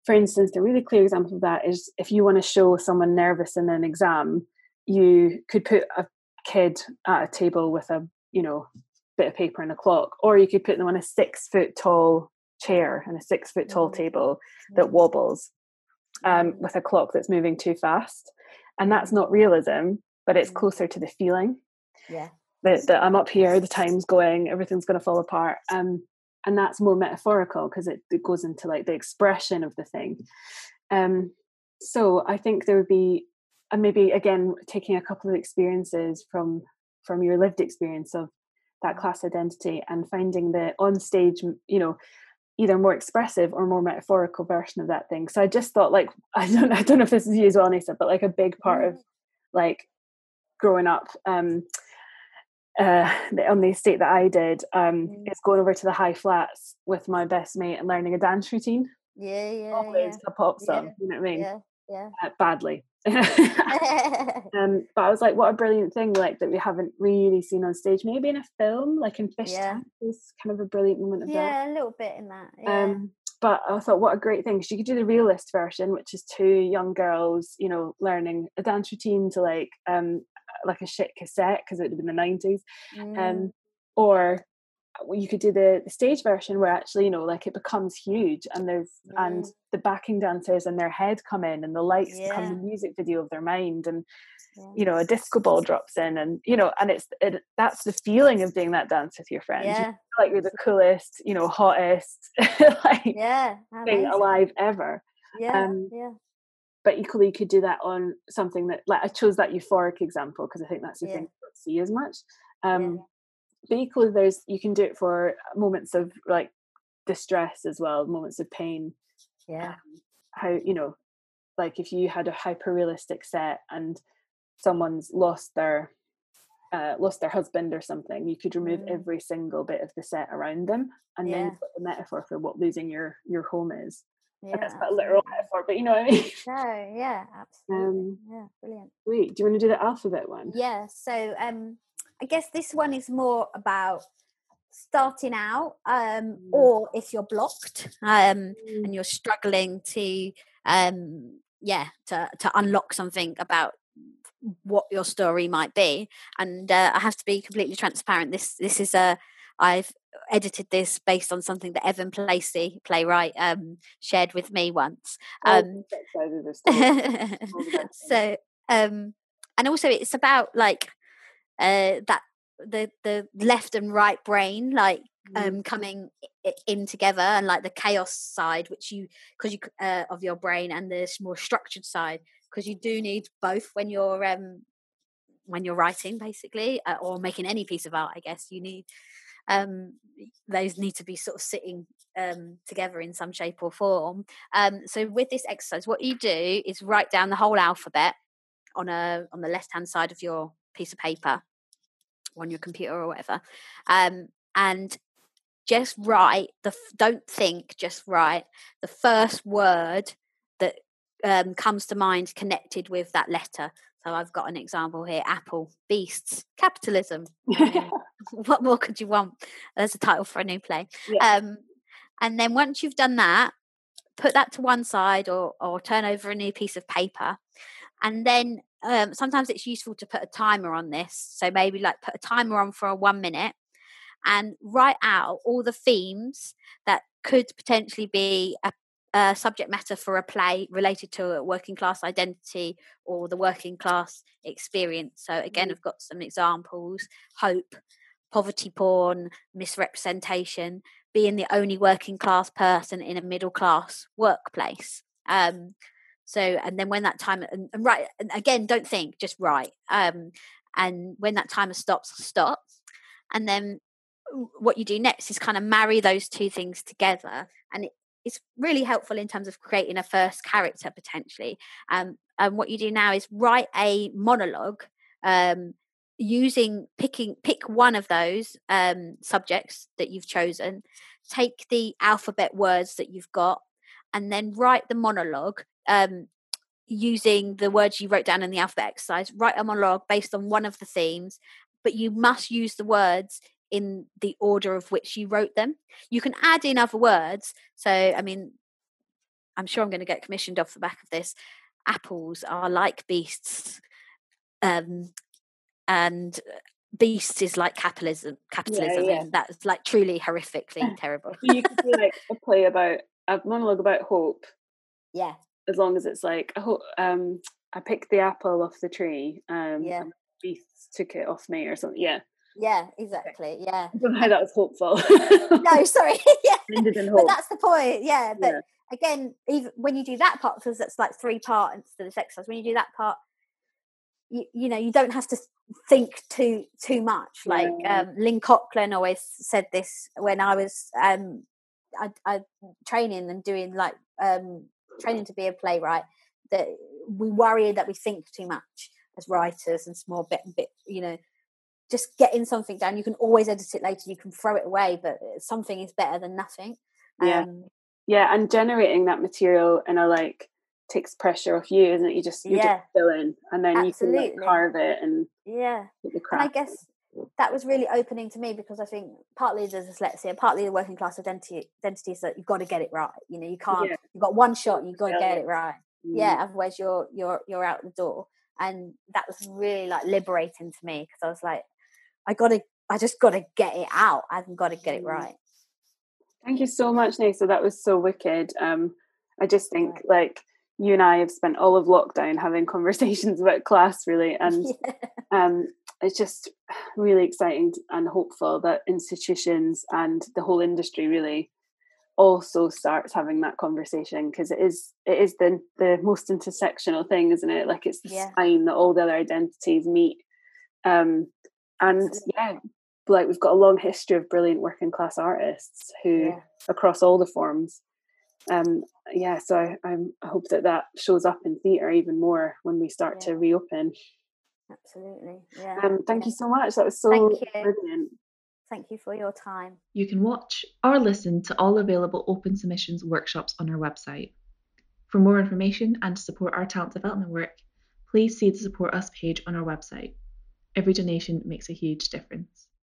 Speaker 3: for instance, the really clear example of that is if you want to show someone nervous in an exam, you could put a kid at a table with a you know bit of paper and a clock, or you could put them on a six foot tall chair and a six foot tall
Speaker 4: Mhm.
Speaker 3: table that wobbles um, with a clock that's moving too fast. And that's not realism, but it's
Speaker 4: Mm.
Speaker 3: closer to the feeling
Speaker 4: yeah,
Speaker 3: that, that I'm up here, the time's going, everything's going to fall apart. Um, and that's more metaphorical because it, it goes into like the expression of the thing. Um, so I think there would be, and maybe again taking a couple of experiences from from your lived experience of that class identity and finding the on stage, you know, either more expressive or more metaphorical version of that thing. So I just thought like I don't I don't know if this is you as well, Nessah, but like a big part of like growing up um uh on the estate that I did um
Speaker 4: Mm.
Speaker 3: is going over to the high flats with my best mate and learning a dance routine.
Speaker 4: yeah, yeah,
Speaker 3: Always a pop song,
Speaker 4: Yeah,
Speaker 3: you know what I mean?
Speaker 4: yeah, yeah,
Speaker 3: Uh, badly.
Speaker 4: Yeah.
Speaker 3: um but I was like what a brilliant thing like that we haven't really seen on stage. Maybe in a film, like in Fish
Speaker 4: Yeah.
Speaker 3: Tank is kind of a brilliant moment of that.
Speaker 4: yeah, a little bit in that. Yeah.
Speaker 3: Um, but I thought, what a great thing. She could do the realist version, which is two young girls, you know, learning a dance routine to like, um, like a shit cassette because it would have been the nineties,
Speaker 4: Mm,
Speaker 3: um, or you could do the, the stage version where actually, you know, like it becomes huge and there's and
Speaker 4: Mm.
Speaker 3: the backing dancers and their head come in and the lights become the music video of their mind and
Speaker 4: yeah.
Speaker 3: you know a disco ball drops in and you know and it's it, that's the feeling of doing that dance with your friends. You
Speaker 4: yeah,
Speaker 3: feel like you're the coolest, you know, hottest, like
Speaker 4: yeah,
Speaker 3: thing alive ever.
Speaker 4: Yeah,
Speaker 3: um,
Speaker 4: yeah,
Speaker 3: But equally, you could do that on something that, like, I chose that euphoric example because I think that's the
Speaker 4: Yeah.
Speaker 3: thing you don't see as much. Um, But equally, there's you can do it for moments of like distress as well, moments of pain.
Speaker 4: yeah,
Speaker 3: How you know, like if you had a hyper realistic set and someone's lost their uh, lost their husband or something, you could remove
Speaker 4: Mm.
Speaker 3: every single bit of the set around them, and then
Speaker 4: Yeah.
Speaker 3: you've got the metaphor for what losing your your home is.
Speaker 4: yeah.
Speaker 3: And that's quite a literal metaphor, but you know what I mean.
Speaker 4: No, yeah, absolutely.
Speaker 3: Um,
Speaker 4: yeah, brilliant.
Speaker 3: Wait, do you want to do the alphabet one?
Speaker 4: Yeah, so um, I guess this one is more about starting out, um,
Speaker 3: Mm.
Speaker 4: or if you're blocked um,
Speaker 3: Mm.
Speaker 4: and you're struggling to, um, yeah, to to unlock something about what your story might be. And uh, I have to be completely transparent. This this is a I've edited this based on something that Evan Placey, playwright, um, shared with me once.
Speaker 3: Oh,
Speaker 4: Um,
Speaker 3: that's excited of the story. All the best
Speaker 4: so um and also it's about like uh that the the left and right brain like
Speaker 3: Mm.
Speaker 4: um coming in together and like the chaos side which you because you uh, of your brain and the more structured side because you do need both when you're um when you're writing basically uh, or making any piece of art i guess you need um those need to be sort of sitting um together in some shape or form um so with this exercise what you do is write down the whole alphabet on a on the left hand side of your piece of paper on your computer or whatever um and just write the don't think just write the first word that um, comes to mind connected with that letter so i've got an example here apple beasts capitalism what more could you want there's a title for a new play
Speaker 3: Yeah.
Speaker 4: um And then once you've done that, put that to one side or, or turn over a new piece of paper. And then um, sometimes it's useful to put a timer on this. So maybe like put a timer on for a one minute and write out all the themes that could potentially be a, a, subject matter for a play related to a working class identity or the working class experience. So again, mm. I've got some examples: hope, poverty porn, misrepresentation, being the only working class person in a middle class workplace. Um, so, and then when that time and, and right and again, don't think, just write. Um, and when that timer stops, stop. And then what you do next is kind of marry those two things together, and it, it's really helpful in terms of creating a first character potentially. Um, and what you do now is write a monologue um, using picking pick one of those um, subjects that you've chosen take the alphabet words that you've got and then write the monologue um, using the words you wrote down in the alphabet exercise write a monologue based on one of the themes but you must use the words in the order of which you wrote them. You can add in other words so i mean i'm sure i'm going to get commissioned off the back of this. Apples are like beasts um, and uh, beasts is like capitalism capitalism yeah, yeah. and that's like truly horrifically terrible.
Speaker 3: you could do like a play about a monologue about hope.
Speaker 4: Yeah
Speaker 3: as long as it's like um i picked the apple off the tree um yeah. beasts took it off me or something yeah.
Speaker 4: Yeah exactly yeah.
Speaker 3: I don't know how that was hopeful.
Speaker 4: No sorry yeah but that's the point yeah but yeah. again even when you do that part because that's like three parts to this exercise when you do that part you, you know you don't have to think too too much like yeah. um, lynn cochrane always said this when i was um I, I training and doing like um training to be a playwright that we worry that we think too much as writers and small bit and bit you know just getting something down you can always edit it later you can throw it away but something is better than nothing
Speaker 3: yeah um, yeah and generating that material in a like takes pressure off you, isn't it? You just you yeah. just fill in, and then Absolutely. you can like carve it and
Speaker 4: yeah. And I guess that was really opening to me because I think partly the dyslexia, partly the working class identity identity is that you've got to get it right. You know, you can't. Yeah. You've got one shot. You've got to get it right. Mm. Yeah, otherwise you're you're you're out the door. And that was really like liberating to me because I was like, I got to, I just got to get it out. I've got to get it mm. right.
Speaker 3: Thank you so much, Nessah. That was so wicked. Um, I just think right. like you and I have spent all of lockdown having conversations about class, really, and yeah. um, it's just really exciting and hopeful that institutions and the whole industry really also starts having that conversation because it is it is the the most intersectional thing, isn't it? Like it's the yeah. sign that all the other identities meet. Um, and yeah, like we've got a long history of brilliant working class artists who yeah. across all the forms um, yeah, so I, I'm, I hope that that shows up in theatre even more when we start yeah. to reopen.
Speaker 4: Absolutely. Yeah.
Speaker 3: Um, thank
Speaker 4: yeah.
Speaker 3: you so much. That was so brilliant.
Speaker 4: Thank you for your time.
Speaker 1: You can watch or listen to all available open submissions workshops on our website. For more information and to support our talent development work, please see the Support Us page on our website. Every donation makes a huge difference.